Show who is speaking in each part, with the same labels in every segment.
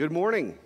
Speaker 1: Good morning.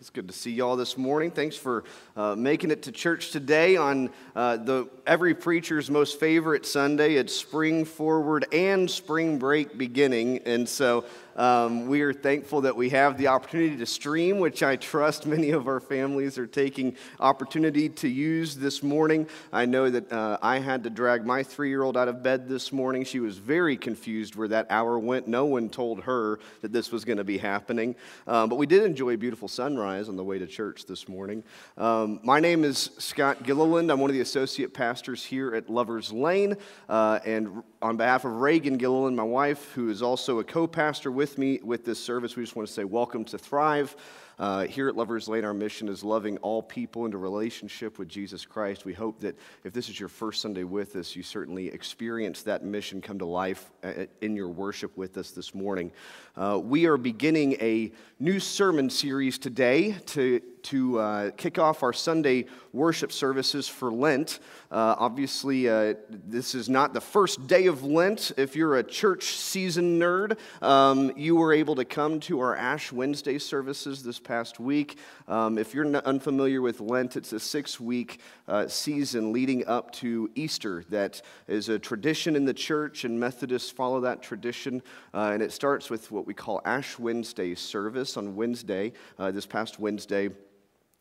Speaker 1: It's good to see y'all this morning. Thanks for uh, making it to church today on uh, the every preacher's most favorite Sunday. It's spring forward and spring break beginning, and so um, we are thankful that we have the opportunity to stream, which I trust many of our families are taking opportunity to use this morning. I know that uh, I had to drag my three-year-old out of bed this morning. She was very confused where that hour went. No one told her that this was going to be happening, um, but we did enjoy a beautiful sunrise on the way to church this morning. Um, my name is Scott Gilliland. I'm one of the associate pastors here at Lovers Lane, uh, and on behalf of Reagan Gilliland, my wife, who is also a co-pastor with with me with this service, we just want to say welcome to Thrive. Uh, here at Lovers Lane, our mission is loving all people into relationship with Jesus Christ. We hope that if this is your first Sunday with us, you certainly experience that mission come to life uh, in your worship with us this morning. Uh, we are beginning a new sermon series today to to uh, kick off our Sunday worship services for Lent. Uh, obviously, uh, this is not the first day of Lent. If you're a church season nerd, um, you were able to come to our Ash Wednesday services this past week. Um, if you're unfamiliar with Lent, it's a six week uh, season leading up to Easter that is a tradition in the church, and Methodists follow that tradition. Uh, and it starts with what we call Ash Wednesday service on Wednesday, uh, this past Wednesday.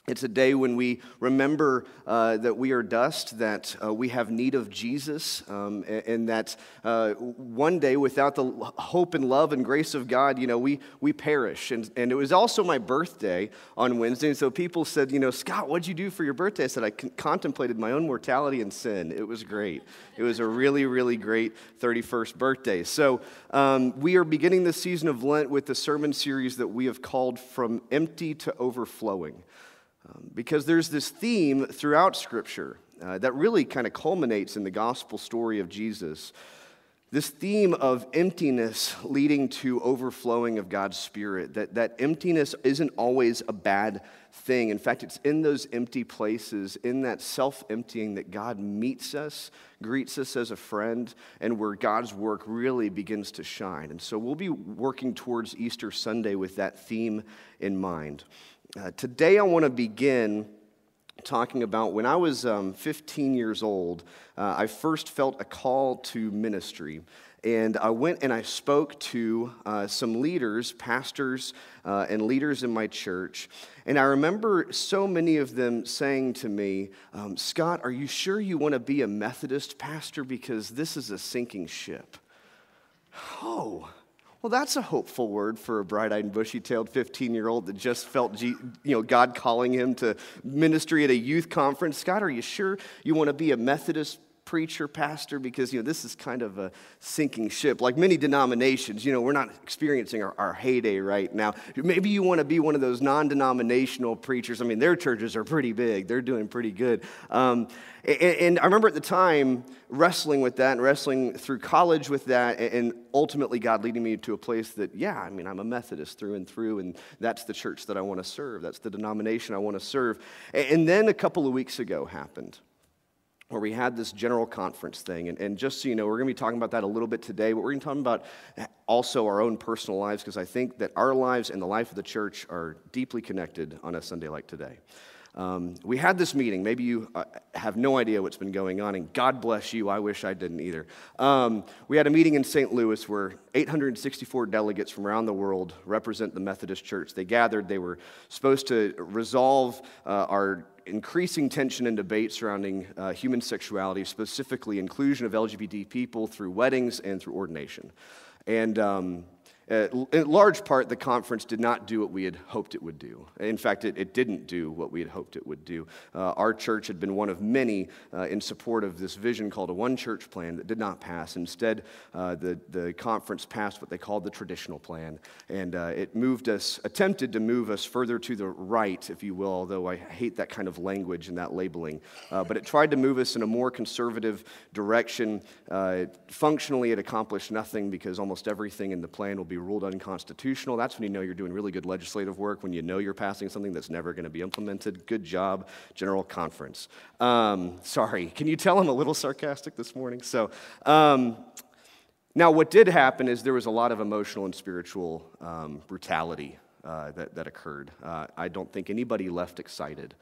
Speaker 1: It's a day when we remember uh, that we are dust, that uh, we have need of Jesus, um, and, and, that uh, one day without the hope and love and grace of God, you know, we, we perish. And, and it was also my birthday on Wednesday, and so people said, you know, Scott, what'd you do for your birthday? I said, I con- contemplated my own mortality and sin. It was great. It was a really, really great 31st birthday. So um, we are beginning the season of Lent with the sermon series that we have called From Empty to Overflowing. Um, because there's this theme throughout Scripture uh, that really kind of culminates in the gospel story of Jesus. This theme of emptiness leading to overflowing of God's Spirit, that, that emptiness isn't always a bad thing. In fact, it's in those empty places, in that self emptying, that God meets us, greets us as a friend, and where God's work really begins to shine. And so we'll be working towards Easter Sunday with that theme in mind. Uh, today, I want to begin talking about when I was um, 15 years old, uh, I first felt a call to ministry. And I went and I spoke to uh, some leaders, pastors, uh, and leaders in my church. And I remember so many of them saying to me, um, Scott, are you sure you want to be a Methodist pastor? Because this is a sinking ship. Oh, well, that's a hopeful word for a bright eyed and bushy tailed 15 year old that just felt you know, God calling him to ministry at a youth conference. Scott, are you sure you want to be a Methodist preacher, pastor, because, you know, this is kind of a sinking ship. Like many denominations, you know, we're not experiencing our, our heyday right now. Maybe you want to be one of those non denominational preachers. I mean, their churches are pretty big, they're doing pretty good. Um, and, and, I remember at the time wrestling with that and wrestling through college with that, and ultimately God leading me to a place that, yeah, I mean, I'm a Methodist through and through, and that's the church that I want to serve. That's the denomination I want to serve. And then a couple of weeks ago happened where we had this general conference thing. And, and just so you know, we're going to be talking about that a little bit today, but we're going to talk about also our own personal lives because I think that our lives and the life of the church are deeply connected on a Sunday like today. Um, we had this meeting. Maybe you uh, have no idea what's been going on, and God bless you. I wish I didn't either. Um, we had a meeting in St. Louis where 864 delegates from around the world represent the Methodist Church. They gathered, they were supposed to resolve uh, our increasing tension and debate surrounding uh, human sexuality, specifically inclusion of LGBT people through weddings and through ordination. And um, uh, in large part, the conference did not do what we had hoped it would do. In fact, it, it didn't do what we had hoped it would do. Uh, our church had been one of many uh, in support of this vision called a one church plan that did not pass. Instead, uh, the, the conference passed what they called the traditional plan. And uh, it moved us, attempted to move us further to the right, if you will, although I hate that kind of language and that labeling. Uh, but it tried to move us in a more conservative direction. functionally, it accomplished nothing because almost everything in the plan will be be ruled unconstitutional. That's when you know you're doing really good legislative work, when you know you're passing something that's never going to be implemented. Good job, General Conference. Um, sorry, can you tell I'm a little sarcastic this morning? So, um, now what did happen is there was a lot of emotional and spiritual um, brutality uh, that, that occurred. Uh, I don't think anybody left excited.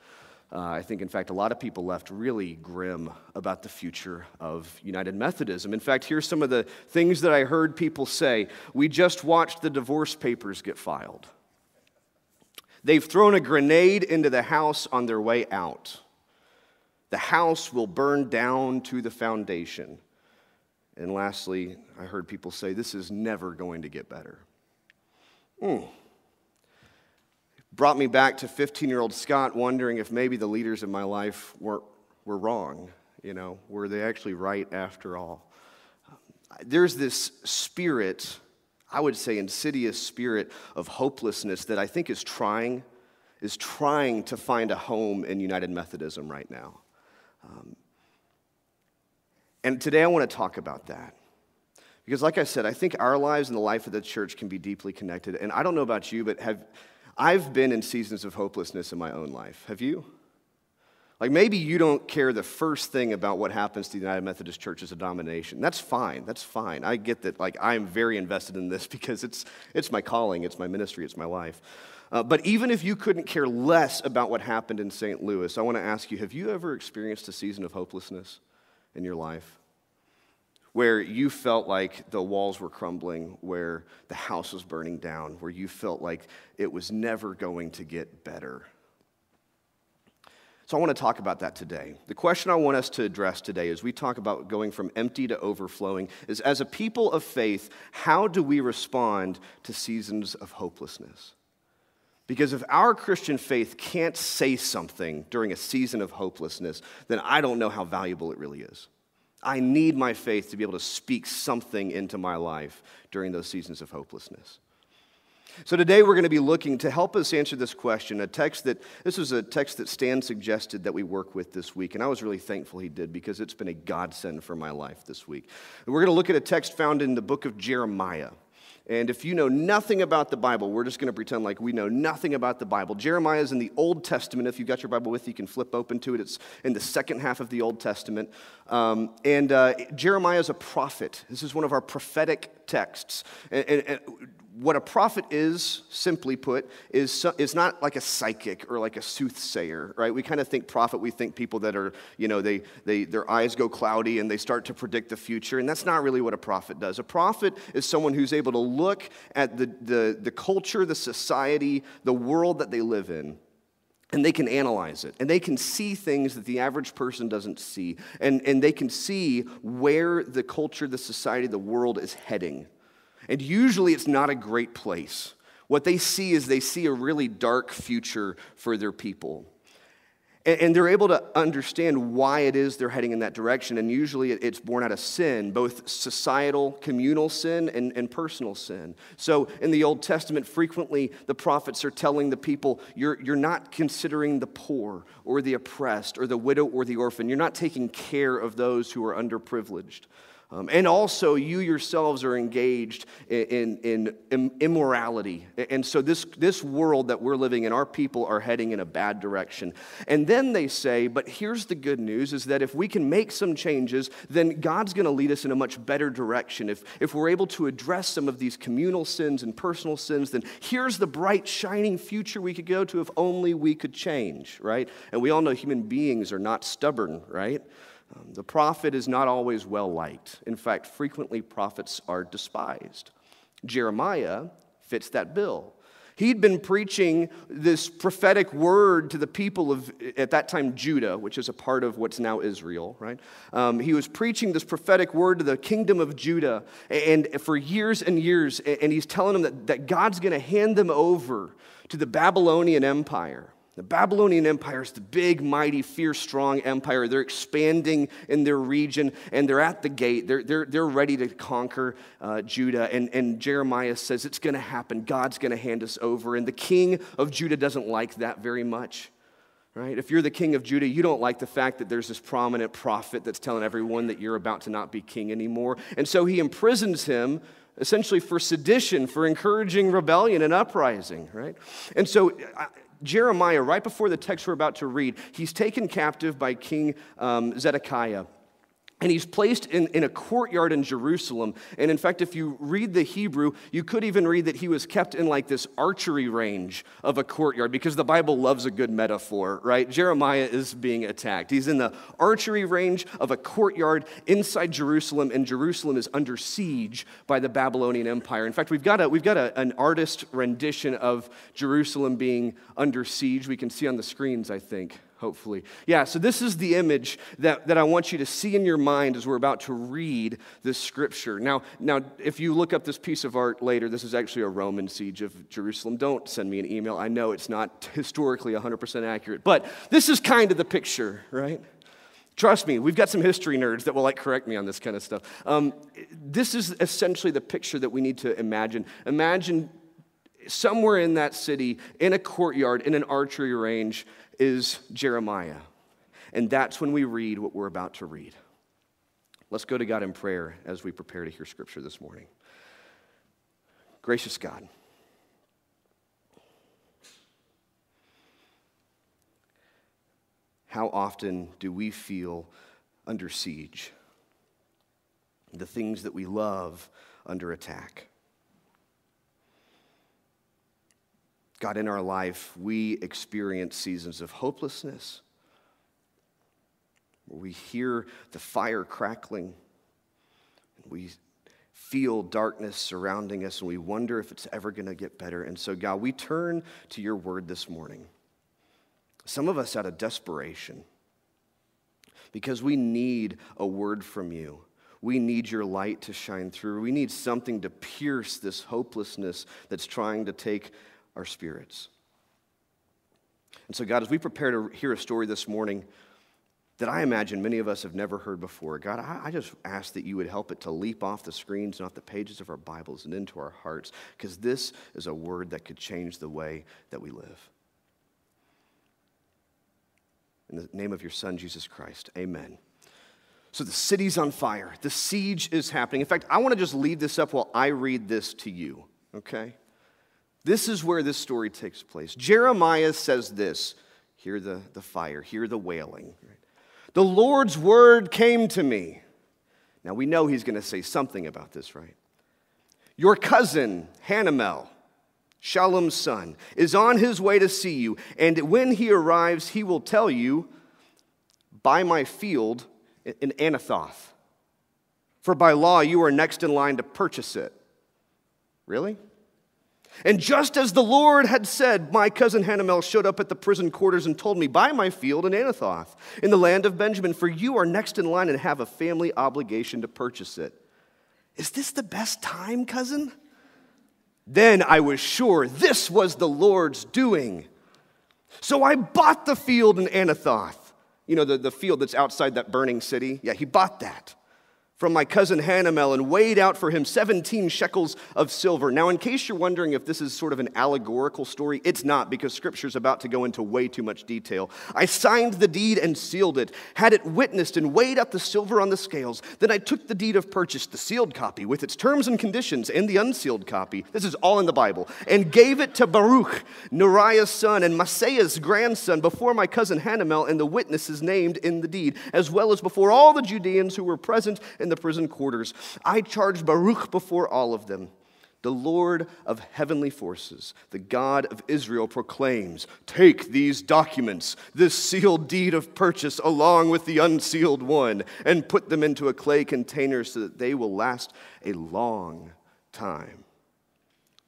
Speaker 1: Uh, I think, in fact, a lot of people left really grim about the future of United Methodism. In fact, here's some of the things that I heard people say. We just watched the divorce papers get filed. They've thrown a grenade into the house on their way out. The house will burn down to the foundation. And lastly, I heard people say, This is never going to get better. Mm. Brought me back to 15 year old Scott wondering if maybe the leaders in my life weren't, were wrong. You know, were they actually right after all? There's this spirit, I would say insidious spirit of hopelessness that I think is trying, is trying to find a home in United Methodism right now. Um, and today I want to talk about that. Because, like I said, I think our lives and the life of the church can be deeply connected. And I don't know about you, but have, I've been in seasons of hopelessness in my own life. Have you? Like maybe you don't care the first thing about what happens to the United Methodist Church as a domination. That's fine. That's fine. I get that. Like I'm very invested in this because it's it's my calling, it's my ministry, it's my life. Uh, but even if you couldn't care less about what happened in St. Louis, I want to ask you: Have you ever experienced a season of hopelessness in your life? Where you felt like the walls were crumbling, where the house was burning down, where you felt like it was never going to get better. So, I want to talk about that today. The question I want us to address today as we talk about going from empty to overflowing is as a people of faith, how do we respond to seasons of hopelessness? Because if our Christian faith can't say something during a season of hopelessness, then I don't know how valuable it really is. I need my faith to be able to speak something into my life during those seasons of hopelessness. So today we're going to be looking to help us answer this question. A text that this was a text that Stan suggested that we work with this week, and I was really thankful he did because it's been a godsend for my life this week. And we're going to look at a text found in the book of Jeremiah. And if you know nothing about the Bible, we're just going to pretend like we know nothing about the Bible. Jeremiah is in the Old Testament. If you've got your Bible with you, you can flip open to it. It's in the second half of the Old Testament. Um, and uh, Jeremiah is a prophet. This is one of our prophetic texts. And, and, and what a prophet is, simply put, is, is not like a psychic or like a soothsayer, right? We kind of think prophet, we think people that are, you know, they, they, their eyes go cloudy and they start to predict the future, and that's not really what a prophet does. A prophet is someone who's able to look at the, the, the culture, the society, the world that they live in, and they can analyze it and they can see things that the average person doesn't see and, and they can see where the culture the society the world is heading and usually it's not a great place. What they see is they see a really dark future for their people. And they're able to understand why it is they're heading in that direction. And usually it's born out of sin, both societal, communal sin, and, and, personal sin. So in the Old Testament, frequently the prophets are telling the people, you're, you're not considering the poor or the oppressed or the widow or the orphan. You're not taking care of those who are underprivileged. Um, and also, you yourselves are engaged in, in, in, immorality. And so, this, this world that we're living in, our people are heading in a bad direction. And then they say, but here's the good news is that if we can make some changes, then God's going to lead us in a much better direction. If, if we're able to address some of these communal sins and personal sins, then here's the bright, shining future we could go to if only we could change, right? And we all know human beings are not stubborn, right? Um, the prophet is not always well liked. In fact, frequently prophets are despised. Jeremiah fits that bill. He'd been preaching this prophetic word to the people of, at that time, Judah, which is a part of what's now Israel, right? Um, he was preaching this prophetic word to the kingdom of Judah and for years and years, and he's telling them that, that God's going to hand them over to the Babylonian Empire. The Babylonian Empire is the big, mighty, fierce, strong empire. They're expanding in their region and they're at the gate. They're, they're, they're ready to conquer uh, Judah. And, and Jeremiah says it's going to happen. God's going to hand us over. And the king of Judah doesn't like that very much. Right? If you're the king of Judah, you don't like the fact that there's this prominent prophet that's telling everyone that you're about to not be king anymore. And so he imprisons him essentially for sedition, for encouraging rebellion and uprising, right? And so Jeremiah, right before the text we're about to read, he's taken captive by King um, Zedekiah. And he's placed in, in a courtyard in Jerusalem. And in fact, if you read the Hebrew, you could even read that he was kept in like this archery range of a courtyard because the Bible loves a good metaphor, right? Jeremiah is being attacked. He's in the archery range of a courtyard inside Jerusalem, and Jerusalem is under siege by the Babylonian Empire. In fact, we've got, a, we've got a, an artist rendition of Jerusalem being under siege. We can see on the screens, I think hopefully. Yeah, so this is the image that, that I want you to see in your mind as we're about to read this scripture. Now, now, if you look up this piece of art later, this is actually a Roman siege of Jerusalem. Don't send me an email. I know it's not historically 100% accurate, but this is kind of the picture, right? Trust me, we've got some history nerds that will like correct me on this kind of stuff. Um, this is essentially the picture that we need to imagine. Imagine somewhere in that city, in a courtyard, in an archery range, is Jeremiah. And that's when we read what we're about to read. Let's go to God in prayer as we prepare to hear scripture this morning. Gracious God, how often do we feel under siege? The things that we love under attack. God, in our life, we experience seasons of hopelessness we hear the fire crackling, and we feel darkness surrounding us, and we wonder if it's ever going to get better. And so, God, we turn to your word this morning. Some of us out of desperation, because we need a word from you. We need your light to shine through. We need something to pierce this hopelessness that's trying to take our spirits. And so, God, as we prepare to hear a story this morning that I imagine many of us have never heard before, God, I, just ask that you would help it to leap off the screens and off the pages of our Bibles and into our hearts, because this is a word that could change the way that we live. In the name of your Son, Jesus Christ, amen. So the city's on fire. The siege is happening. In fact, I want to just leave this up while I read this to you, okay? This is where this story takes place. Jeremiah says this hear the, the fire, hear the wailing. The Lord's word came to me. Now we know he's going to say something about this, right? Your cousin, Hanamel, Shallum's son, is on his way to see you, and when he arrives, he will tell you, Buy my field in Anathoth. For by law, you are next in line to purchase it. Really? And just as the Lord had said, my cousin Hanamel showed up at the prison quarters and told me, Buy my field in Anathoth, in the land of Benjamin, for you are next in line and have a family obligation to purchase it. Is this the best time, cousin? Then I was sure this was the Lord's doing. So I bought the field in Anathoth. You know, the, the field that's outside that burning city? Yeah, he bought that from my cousin Hanamel and weighed out for him 17 shekels of silver. Now, in case you're wondering if this is sort of an allegorical story, it's not because scripture's about to go into way too much detail. I signed the deed and sealed it, had it witnessed, and weighed out the silver on the scales. Then I took the deed of purchase, the sealed copy, with its terms and conditions, and the unsealed copy. This is all in the Bible, and gave it to Baruch, Neriah's son, and Maaseiah's grandson, before my cousin Hanamel and the witnesses named in the deed, as well as before all the Judeans who were present in the prison quarters. I charged Baruch before all of them. The Lord of heavenly forces, the God of Israel, proclaims Take these documents, this sealed deed of purchase, along with the unsealed one, and put them into a clay container so that they will last a long time.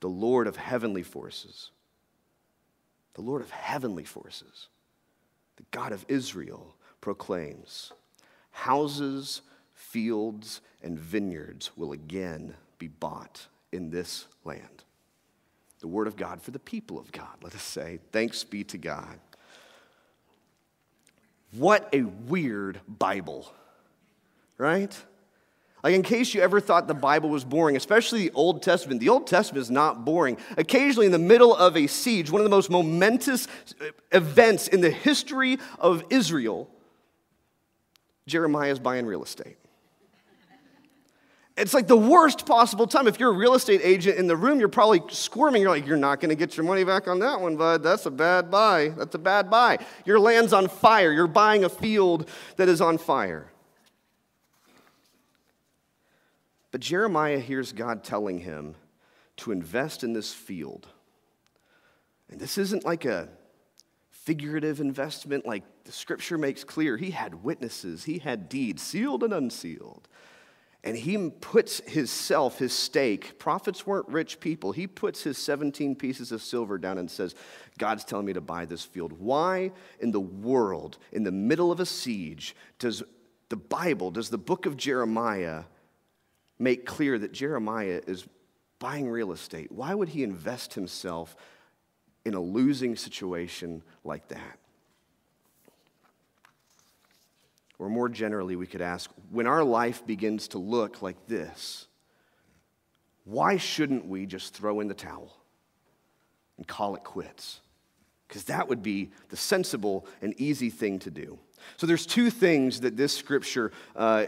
Speaker 1: The Lord of heavenly forces, the Lord of heavenly forces, the God of Israel, proclaims Houses fields and vineyards will again be bought in this land. The word of God for the people of God, let us say. Thanks be to God. What a weird Bible, right? Like, in case you ever thought the Bible was boring, especially the Old Testament, the Old Testament is not boring. Occasionally, in the middle of a siege, one of the most momentous uh, events in the history of Israel, Jeremiah is buying real estate. It's like the worst possible time. If you're a real estate agent in the room, you're probably squirming. You're like, you're not going to get your money back on that one, bud. That's a bad buy. That's a bad buy. Your land's on fire. You're buying a field that is on fire. But Jeremiah hears God telling him to invest in this field. And this isn't like a figurative investment like the scripture makes clear. He had witnesses, he had deeds, sealed and unsealed. And he puts his self, his stake. Prophets weren't rich people. He puts his 17 pieces of silver down and says, God's telling me to buy this field. Why in the world, in the middle of a siege, does the Bible, does the book of Jeremiah make clear that Jeremiah is buying real estate? Why would he invest himself in a losing situation like that? Or more generally, we could ask when our life begins to look like this, why shouldn't we just throw in the towel and call it quits? Because that would be the sensible and easy thing to do. So there's two things that this scripture uh,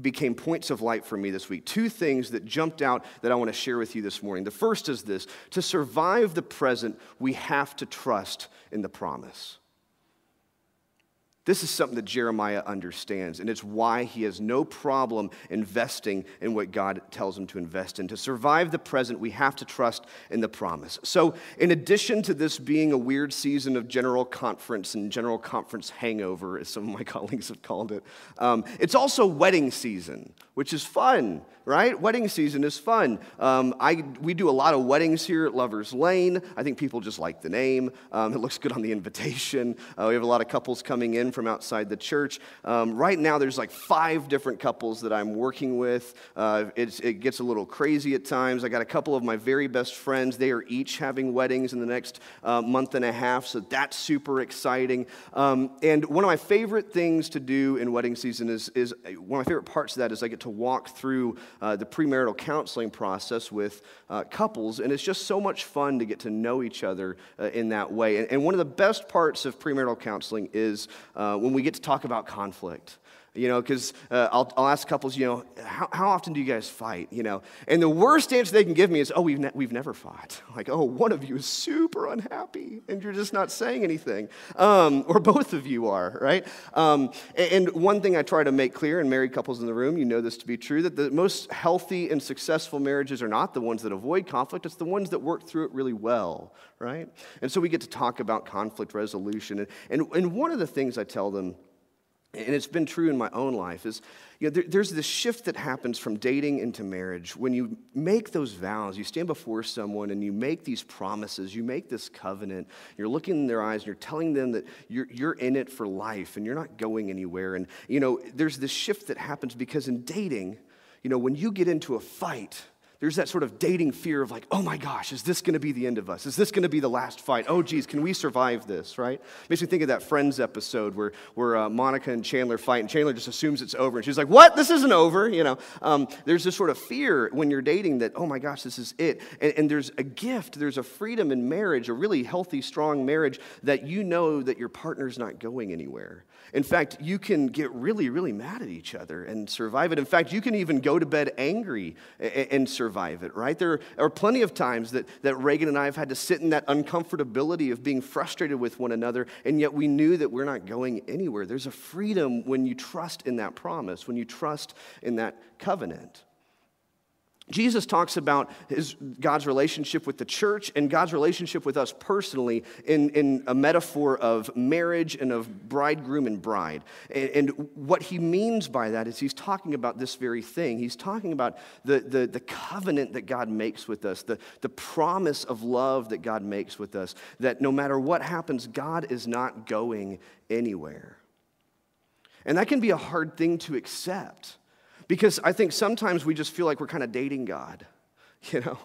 Speaker 1: became points of light for me this week. Two things that jumped out that I want to share with you this morning. The first is this to survive the present, we have to trust in the promise. This is something that Jeremiah understands, and it's why he has no problem investing in what God tells him to invest in. To survive the present, we have to trust in the promise. So, in addition to this being a weird season of general conference and general conference hangover, as some of my colleagues have called it, um, it's also wedding season, which is fun right? Wedding season is fun. Um, I, we do a lot of weddings here at Lover's Lane. I think people just like the name. Um, it looks good on the invitation. Uh, we have a lot of couples coming in from outside the church. Um, right now, there's like five different couples that I'm working with. Uh, it gets a little crazy at times. I got a couple of my very best friends. They are each having weddings in the next uh, month and a half, so that's super exciting. Um, and one of my favorite things to do in wedding season is, is one of my favorite parts of that is I get to walk through uh, the premarital counseling process with uh, couples, and it's just so much fun to get to know each other uh, in that way. And, and, one of the best parts of premarital counseling is uh, when we get to talk about conflict you know, because uh, I'll, I'll ask couples, you know, how, how often do you guys fight, you know? And the worst answer they can give me is, oh, we've, ne- we've never fought. Like, oh, one of you is super unhappy and you're just not saying anything. Um, or both of you are, right? Um, and, and one thing I try to make clear, and married couples in the room, you know this to be true, that the most healthy and successful marriages are not the ones that avoid conflict, it's the ones that work through it really well, right? And so we get to talk about conflict resolution. And, and, and one of the things I tell them, and it's been true in my own life, is you know, there, there's this shift that happens from dating into marriage. When you make those vows, you stand before someone and you make these promises, you make this covenant, you're looking in their eyes and you're telling them that you're, you're in it for life and you're not going anywhere. And, you know, there's this shift that happens because in dating, you know, when you get into a fight, there's that sort of dating fear of like, oh my gosh, is this going to be the end of us? Is this going to be the last fight? Oh geez, can we survive this, right? Makes me think of that Friends episode where, where uh, Monica and Chandler fight, and Chandler just assumes it's over. And she's like, what? This isn't over, you know? Um, there's this sort of fear when you're dating that, oh my gosh, this is it. And, and there's a gift, there's a freedom in marriage, a really healthy, strong marriage that you know that your partner's not going anywhere. In fact, you can get really, really mad at each other and survive it. In fact, you can even go to bed angry and survive it, right? There are plenty of times that, that Reagan and I have had to sit in that uncomfortability of being frustrated with one another, and yet we knew that we're not going anywhere. There's a freedom when you trust in that promise, when you trust in that covenant. Jesus talks about his, God's relationship with the church and God's relationship with us personally in, in a metaphor of marriage and of bridegroom and bride. And, and, what he means by that is he's talking about this very thing. He's talking about the, the, the covenant that God makes with us, the, the promise of love that God makes with us, that no matter what happens, God is not going anywhere. And that can be a hard thing to accept. Because I think sometimes we just feel like we're kind of dating God, you know?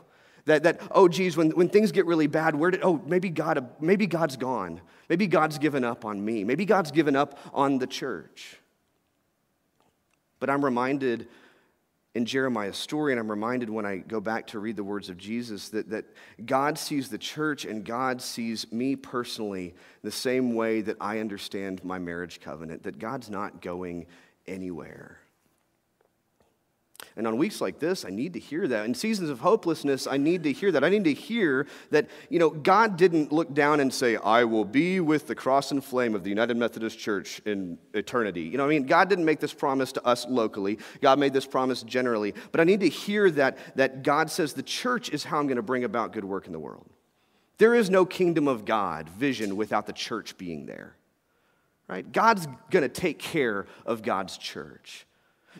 Speaker 1: That, that oh, geez, when, when things get really bad, where did, oh, maybe, God, maybe God's gone. Maybe God's given up on me. Maybe God's given up on the church. But I'm reminded in Jeremiah's story, and I'm reminded when I go back to read the words of Jesus, that, that God sees the church and God sees me personally the same way that I understand my marriage covenant, that God's not going anywhere. And on weeks like this, I need to hear that. In seasons of hopelessness, I need to hear that. I need to hear that, you know, God didn't look down and say, I will be with the cross and flame of the United Methodist Church in eternity. You know, I mean, God didn't make this promise to us locally. God made this promise generally. But I need to hear that, that God says the church is how I'm going to bring about good work in the world. There is no kingdom of God vision without the church being there. Right? God's going to take care of God's church.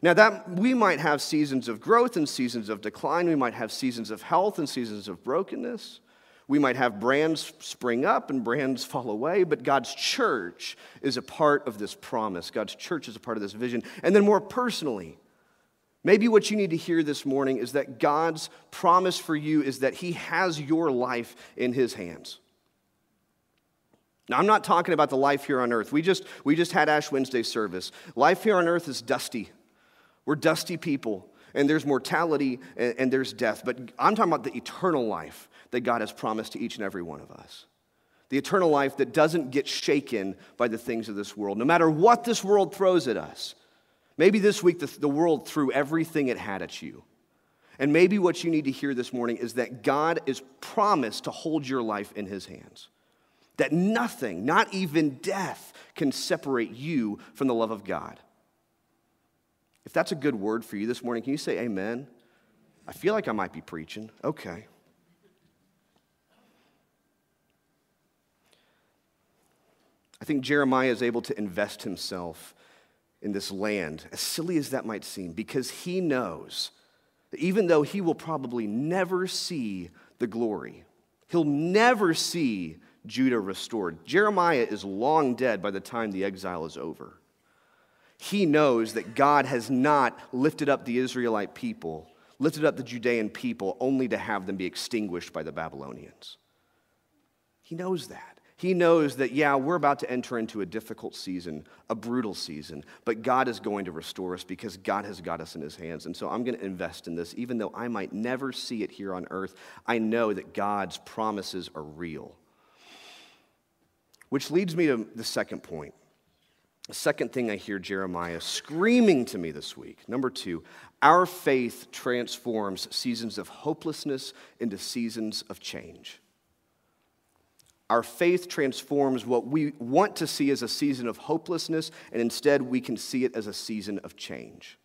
Speaker 1: Now, that we might have seasons of growth and seasons of decline. We might have seasons of health and seasons of brokenness. We might have brands spring up and brands fall away, but God's church is a part of this promise. God's church is a part of this vision. And then, more personally, maybe what you need to hear this morning is that God's promise for you is that He has your life in His hands. Now, I'm not talking about the life here on earth. We just, we just had Ash Wednesday service. Life here on earth is dusty. We're dusty people, and there's mortality and, and there's death. But I'm talking about the eternal life that God has promised to each and every one of us. The eternal life that doesn't get shaken by the things of this world, no matter what this world throws at us. Maybe this week the, the world threw everything it had at you. And maybe what you need to hear this morning is that God is promised to hold your life in his hands. That nothing, not even death, can separate you from the love of God. If that's a good word for you this morning, can you say amen? I feel like I might be preaching. Okay. I think Jeremiah is able to invest himself in this land, as silly as that might seem, because he knows that even though he will probably never see the glory, he'll never see Judah restored. Jeremiah is long dead by the time the exile is over he knows that God has not lifted up the Israelite people, lifted up the Judean people, only to have them be extinguished by the Babylonians. He knows that. He knows that, yeah, we're about to enter into a difficult season, a brutal season, but God is going to restore us because God has got us in His hands. And so I'm going to invest in this. Even though I might never see it here on earth, I know that God's promises are real. Which leads me to the second point the second thing I hear Jeremiah screaming to me this week number two, our faith transforms seasons of hopelessness into seasons of change. Our faith transforms what we want to see as a season of hopelessness, and instead we can see it as a season of change.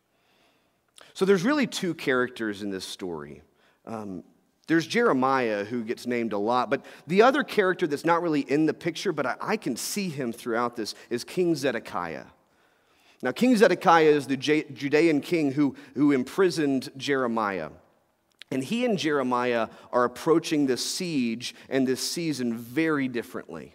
Speaker 1: So there's really two characters in this story. Um, there's Jeremiah, who gets named a lot, but the other character that's not really in the picture, but I, I can see him throughout this, is King Zedekiah. Now, King Zedekiah is the J- Judean king who, who imprisoned Jeremiah. And he and Jeremiah are approaching this siege and this season very differently.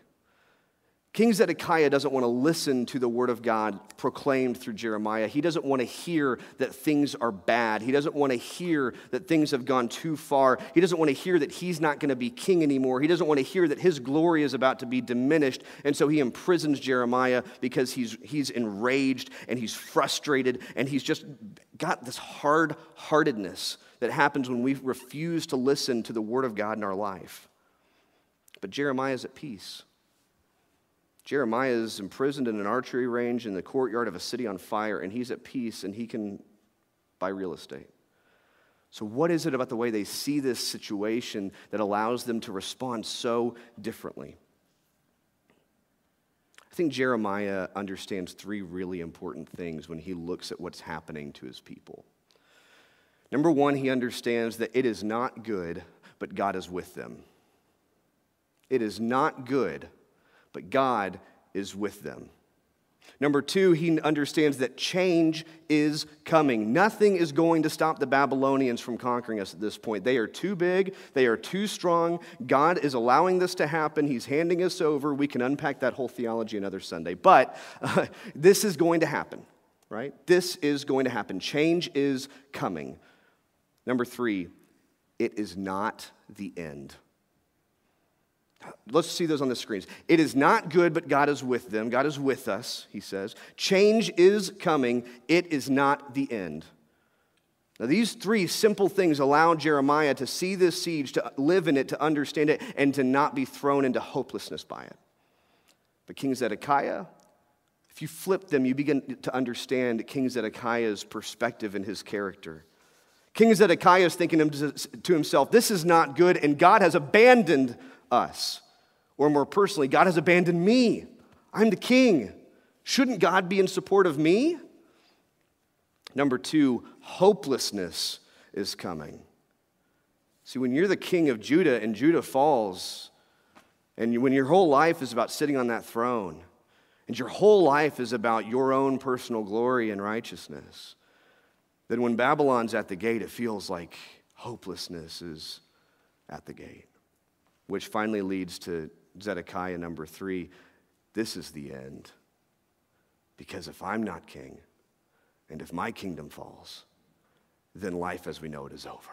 Speaker 1: King Zedekiah doesn't want to listen to the word of God proclaimed through Jeremiah. He doesn't want to hear that things are bad. He doesn't want to hear that things have gone too far. He doesn't want to hear that he's not going to be king anymore. He doesn't want to hear that his glory is about to be diminished. And so he imprisons Jeremiah because he's, he's enraged and he's frustrated and he's just got this hard heartedness that happens when we refuse to listen to the word of God in our life. But Jeremiah is at peace. Jeremiah is imprisoned in an archery range in the courtyard of a city on fire, and he's at peace and he can buy real estate. So, what is it about the way they see this situation that allows them to respond so differently? I think Jeremiah understands three really important things when he looks at what's happening to his people. Number one, he understands that it is not good, but God is with them. It is not good, but God is with them. Number two, he understands that change is coming. Nothing is going to stop the Babylonians from conquering us at this point. They are too big, they are too strong. God is allowing this to happen. He's handing us over. We can unpack that whole theology another Sunday. But uh, this is going to happen, right? This is going to happen. Change is coming. Number three, it is not the end. Let's see those on the screens. It is not good, but God is with them. God is with us, he says. Change is coming. It is not the end. Now, these three simple things allow Jeremiah to see this siege, to live in it, to understand it, and to not be thrown into hopelessness by it. But King Zedekiah, if you flip them, you begin to understand King Zedekiah's perspective and his character. King Zedekiah is thinking to himself, this is not good, and God has abandoned us. Or more personally, God has abandoned me. I'm the king. Shouldn't God be in support of me? Number two, hopelessness is coming. See, when you're the king of Judah and Judah falls, and when your whole life is about sitting on that throne, and your whole life is about your own personal glory and righteousness, then when Babylon's at the gate, it feels like hopelessness is at the gate, which finally leads to Zedekiah number three. This is the end. Because if I'm not king, and if my kingdom falls, then life as we know it is over.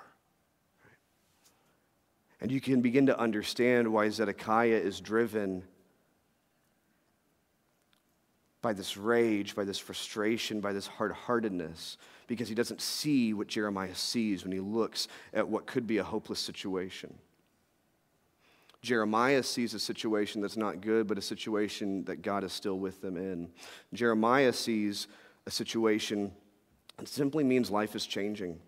Speaker 1: And you can begin to understand why Zedekiah is driven by this rage, by this frustration, by this hard heartedness, because he doesn't see what Jeremiah sees when he looks at what could be a hopeless situation. Jeremiah sees a situation that's not good, but a situation that God is still with them in. Jeremiah sees a situation that simply means life is changing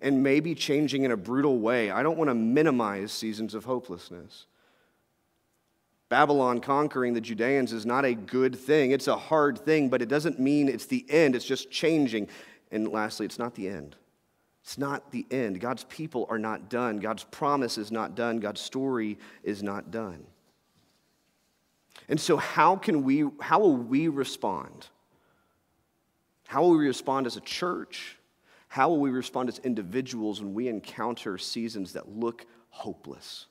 Speaker 1: and maybe changing in a brutal way. I don't want to minimize seasons of hopelessness. Babylon conquering the Judeans is not a good thing. It's a hard thing, but it doesn't mean it's the end. It's just changing. And lastly, it's not the end. It's not the end. God's people are not done. God's promise is not done. God's story is not done. And so, how can we, how will we respond? How will we respond as a church? How will we respond as individuals when we encounter seasons that look hopeless?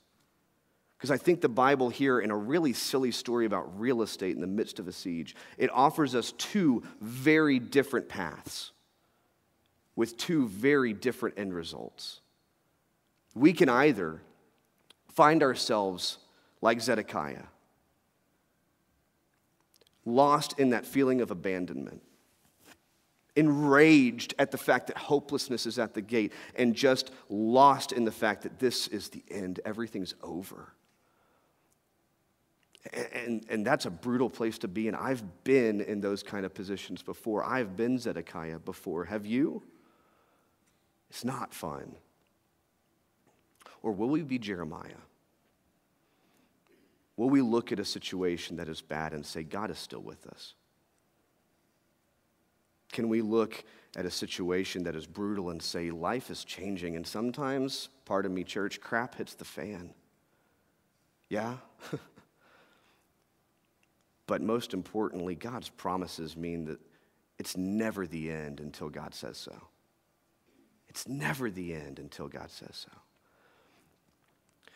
Speaker 1: Because I think the Bible here, in a really silly story about real estate in the midst of a siege, it offers us two very different paths with two very different end results. We can either find ourselves like Zedekiah, lost in that feeling of abandonment enraged at the fact that hopelessness is at the gate, and just lost in the fact that this is the end, everything's over. And, and that's a brutal place to be, and I've been in those kind of positions before. I've been Zedekiah before. Have you? It's not fun. Or will we be Jeremiah? Will we look at a situation that is bad and say, God is still with us? Can we look at a situation that is brutal and say, life is changing? And sometimes, pardon me, church, crap hits the fan. Yeah? but most importantly, God's promises mean that it's never the end until God says so. It's never the end until God says so.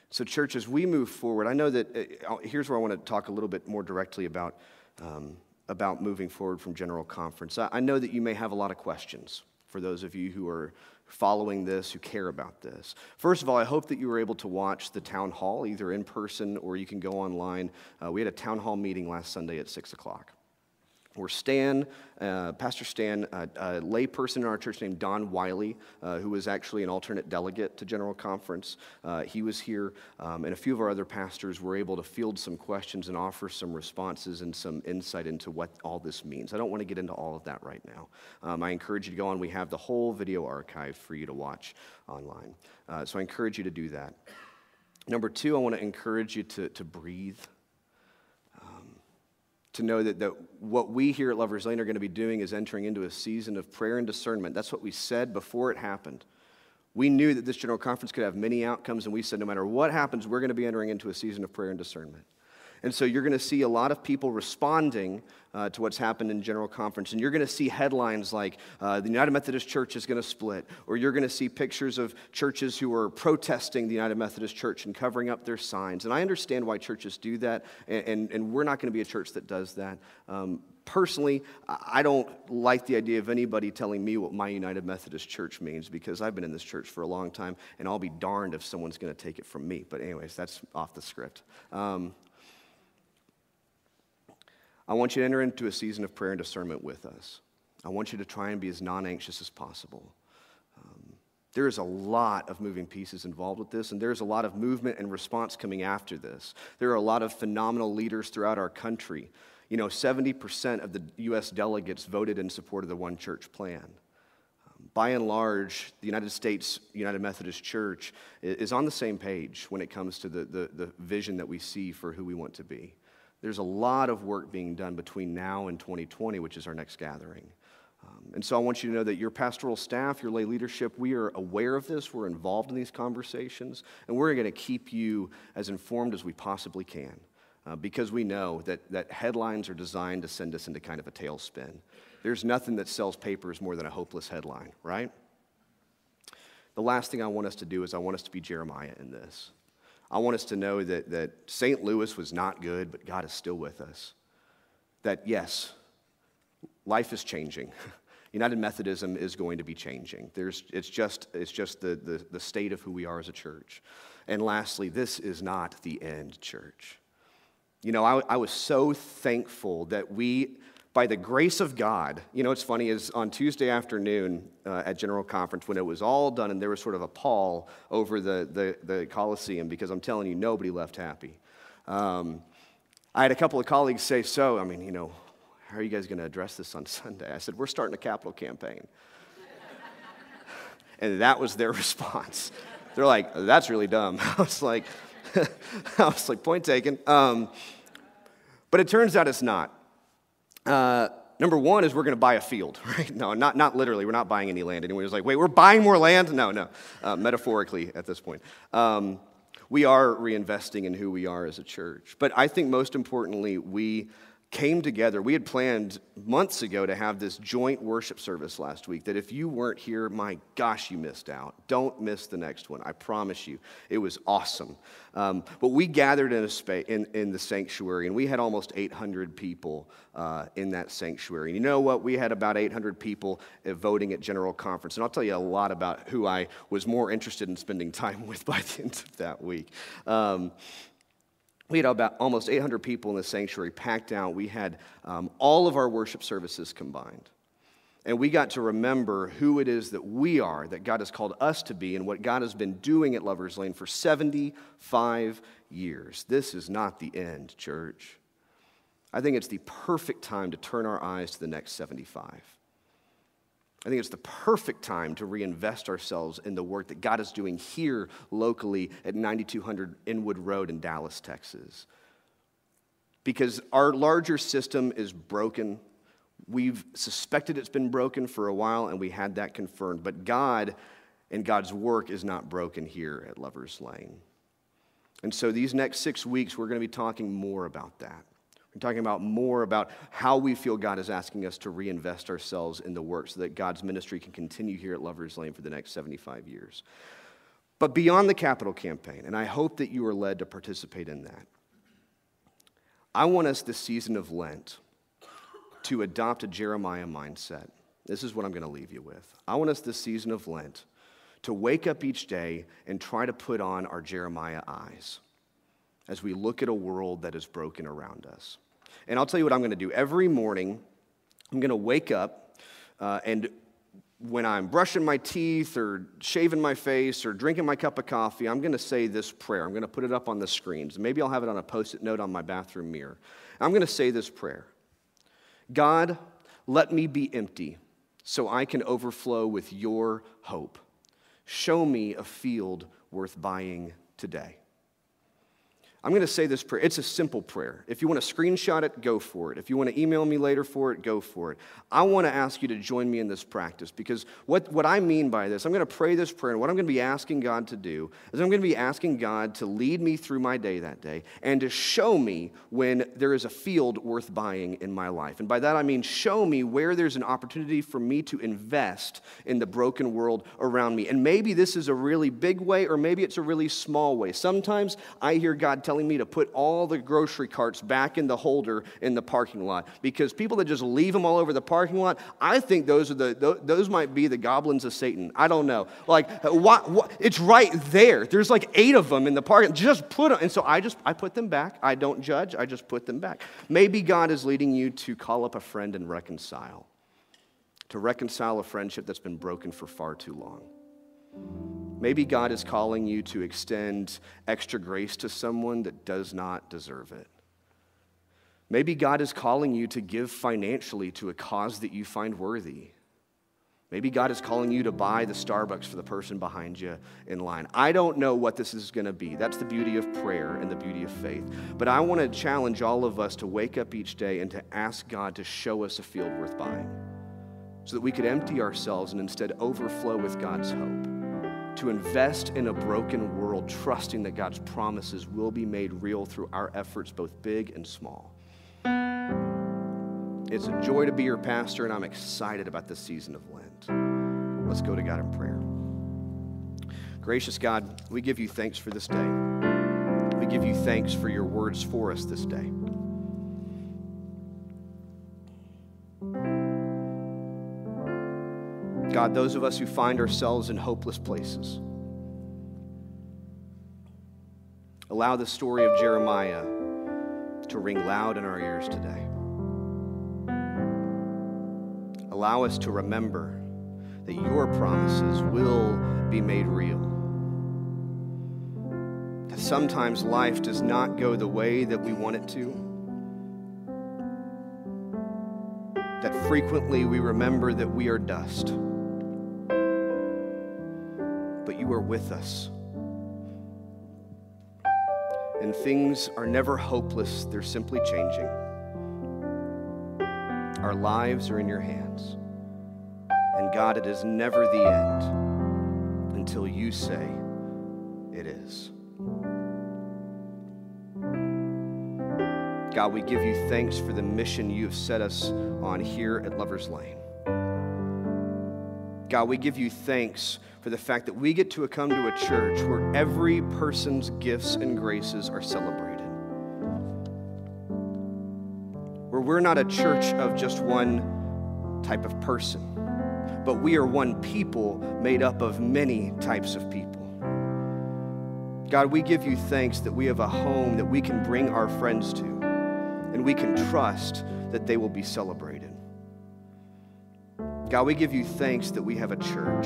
Speaker 1: So, church, as we move forward, I know that uh, here's where I want to talk a little bit more directly about um, about moving forward from General Conference. I know that you may have a lot of questions for those of you who are following this, who care about this. First of all, I hope that you were able to watch the town hall, either in person or you can go online. Uh, we had a town hall meeting last Sunday at 6 o'clock where Stan, uh, Pastor Stan, uh, a layperson in our church named Don Wiley, uh, who was actually an alternate delegate to General Conference, uh, he was here, um, and a few of our other pastors were able to field some questions and offer some responses and some insight into what all this means. I don't want to get into all of that right now. Um, I encourage you to go on. We have the whole video archive for you to watch online. Uh, so I encourage you to do that. Number two, I want to encourage you to, to breathe to know that, that what we here at Lovers Lane are going to be doing is entering into a season of prayer and discernment. That's what we said before it happened. We knew that this general conference could have many outcomes, and we said no matter what happens, we're going to be entering into a season of prayer and discernment. And so you're going to see a lot of people responding uh, to what's happened in General Conference. And you're going to see headlines like uh, the United Methodist Church is going to split, or you're going to see pictures of churches who are protesting the United Methodist Church and covering up their signs. And I understand why churches do that, and, and, and we're not going to be a church that does that. Um, personally, I don't like the idea of anybody telling me what my United Methodist Church means because I've been in this church for a long time, and I'll be darned if someone's going to take it from me. But, anyways, that's off the script. Um, I want you to enter into a season of prayer and discernment with us. I want you to try and be as non anxious as possible. Um, there is a lot of moving pieces involved with this, and there's a lot of movement and response coming after this. There are a lot of phenomenal leaders throughout our country. You know, 70% of the U.S. delegates voted in support of the one church plan. Um, by and large, the United States United Methodist Church is on the same page when it comes to the, the, the, vision that we see for who we want to be. There's a lot of work being done between now and 2020, which is our next gathering. Um, and so I want you to know that your pastoral staff, your lay leadership, we are aware of this. We're involved in these conversations, and we're going to keep you as informed as we possibly can uh, because we know that, that headlines are designed to send us into kind of a tailspin. There's nothing that sells papers more than a hopeless headline, right? The last thing I want us to do is I want us to be Jeremiah in this. I want us to know that, that St. Louis was not good, but God is still with us. That, yes, life is changing. United Methodism is going to be changing. There's, it's just, it's just the, the, the state of who we are as a church. And lastly, this is not the end, church. You know, I, I was so thankful that we, by the grace of God, you know, what's funny is on Tuesday afternoon uh, at General Conference, when it was all done and there was sort of a pall over the, the, the Coliseum, because I'm telling you, nobody left happy. Um, I had a couple of colleagues say, So, I mean, you know, how are you guys going to address this on Sunday? I said, We're starting a capital campaign. and that was their response. They're like, That's really dumb. I was like, I was like, point taken. Um, but it turns out it's not. Uh, number one is we're going to buy a field, right? No, not, not literally. We're not buying any land. Anyone was like, wait, we're buying more land? No, no, uh, metaphorically at this point. Um, we are reinvesting in who we are as a church. But I think most importantly, we came together. We had planned months ago to have this joint worship service last week. That if you weren't here, my gosh, you missed out. Don't miss the next one. I promise you. It was awesome. Um, but we gathered in, a space, in, in the sanctuary, and we had almost 800 people uh, in that sanctuary. And you know what? We had about 800 people uh, voting at General Conference. And I'll tell you a lot about who I was more interested in spending time with by the end of that week. Um, we had about almost 800 people in the sanctuary packed out. We had um, all of our worship services combined. And we got to remember who it is that we are, that God has called us to be, and what God has been doing at Lover's Lane for 75 years. This is not the end, church. I think it's the perfect time to turn our eyes to the next 75. I think it's the perfect time to reinvest ourselves in the work that God is doing here locally at 9200 Inwood Road in Dallas, Texas. Because our larger system is broken. We've suspected it's been broken for a while, and we had that confirmed. But God and God's work is not broken here at Lover's Lane. And so, these next six weeks, we're going to be talking more about that. We're talking about more about how we feel God is asking us to reinvest ourselves in the work so that God's ministry can continue here at Lover's Lane for the next 75 years. But beyond the capital campaign, and I hope that you are led to participate in that, I want us this season of Lent to adopt a Jeremiah mindset. This is what I'm going to leave you with. I want us this season of Lent to wake up each day and try to put on our Jeremiah eyes as we look at a world that is broken around us. And I'll tell you what I'm going to do. Every morning, I'm going to wake up, uh, and when I'm brushing my teeth or shaving my face or drinking my cup of coffee, I'm going to say this prayer. I'm going to put it up on the screens. Maybe I'll have it on a post it note on my bathroom mirror. I'm going to say this prayer God, let me be empty so I can overflow with your hope. Show me a field worth buying today. I'm going to say this prayer. It's a simple prayer. If you want to screenshot it, go for it. If you want to email me later for it, go for it. I want to ask you to join me in this practice because what, what I mean by this, I'm going to pray this prayer, and what I'm going to be asking God to do is I'm going to be asking God to lead me through my day that day and to show me when there is a field worth buying in my life. And by that I mean show me where there's an opportunity for me to invest in the broken world around me. And maybe this is a really big way, or maybe it's a really small way. Sometimes I hear God tell telling me to put all the grocery carts back in the holder in the parking lot because people that just leave them all over the parking lot, I think those are the those might be the goblins of Satan. I don't know. Like what, what it's right there. There's like 8 of them in the parking. Just put them. And so I just I put them back. I don't judge. I just put them back. Maybe God is leading you to call up a friend and reconcile. To reconcile a friendship that's been broken for far too long. Maybe God is calling you to extend extra grace to someone that does not deserve it. Maybe God is calling you to give financially to a cause that you find worthy. Maybe God is calling you to buy the Starbucks for the person behind you in line. I don't know what this is going to be. That's the beauty of prayer and the beauty of faith. But I want to challenge all of us to wake up each day and to ask God to show us a field worth buying so that we could empty ourselves and instead overflow with God's hope. To invest in a broken world, trusting that God's promises will be made real through our efforts, both big and small. It's a joy to be your pastor, and I'm excited about this season of Lent. Let's go to God in prayer. Gracious God, we give you thanks for this day. We give you thanks for your words for us this day. God, those of us who find ourselves in hopeless places, allow the story of Jeremiah to ring loud in our ears today. Allow us to remember that your promises will be made real. That sometimes life does not go the way that we want it to. That frequently we remember that we are dust. Are with us. And things are never hopeless, they're simply changing. Our lives are in your hands. And God, it is never the end until you say it is. God, we give you thanks for the mission you have set us on here at Lover's Lane. God, we give you thanks for the fact that we get to come to a church where every person's gifts and graces are celebrated. Where we're not a church of just one type of person but we are one people made up of many types of people. God, we give you thanks that we have a home that we can bring our friends to, and we can trust that they will be celebrated. God, we give you thanks that we have a church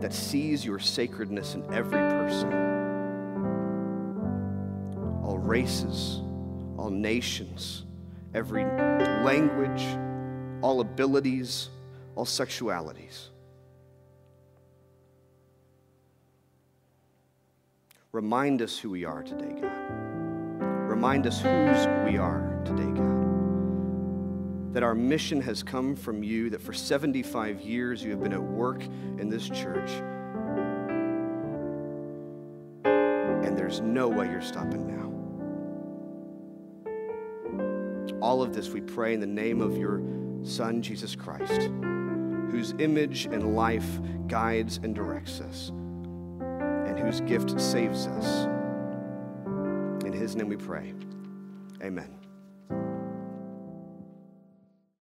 Speaker 1: that sees your sacredness in every person, all races, all nations, every language all abilities, all sexualities. Remind us who we are today, God. Remind us whose we are today, God. That our mission has come from you, that for 75 years you have been at work in this church. And there's no way you're stopping now. All of this we pray in the name of your Son, Jesus Christ, whose image and life guides and directs us, and whose gift saves us. In his name we pray. Amen.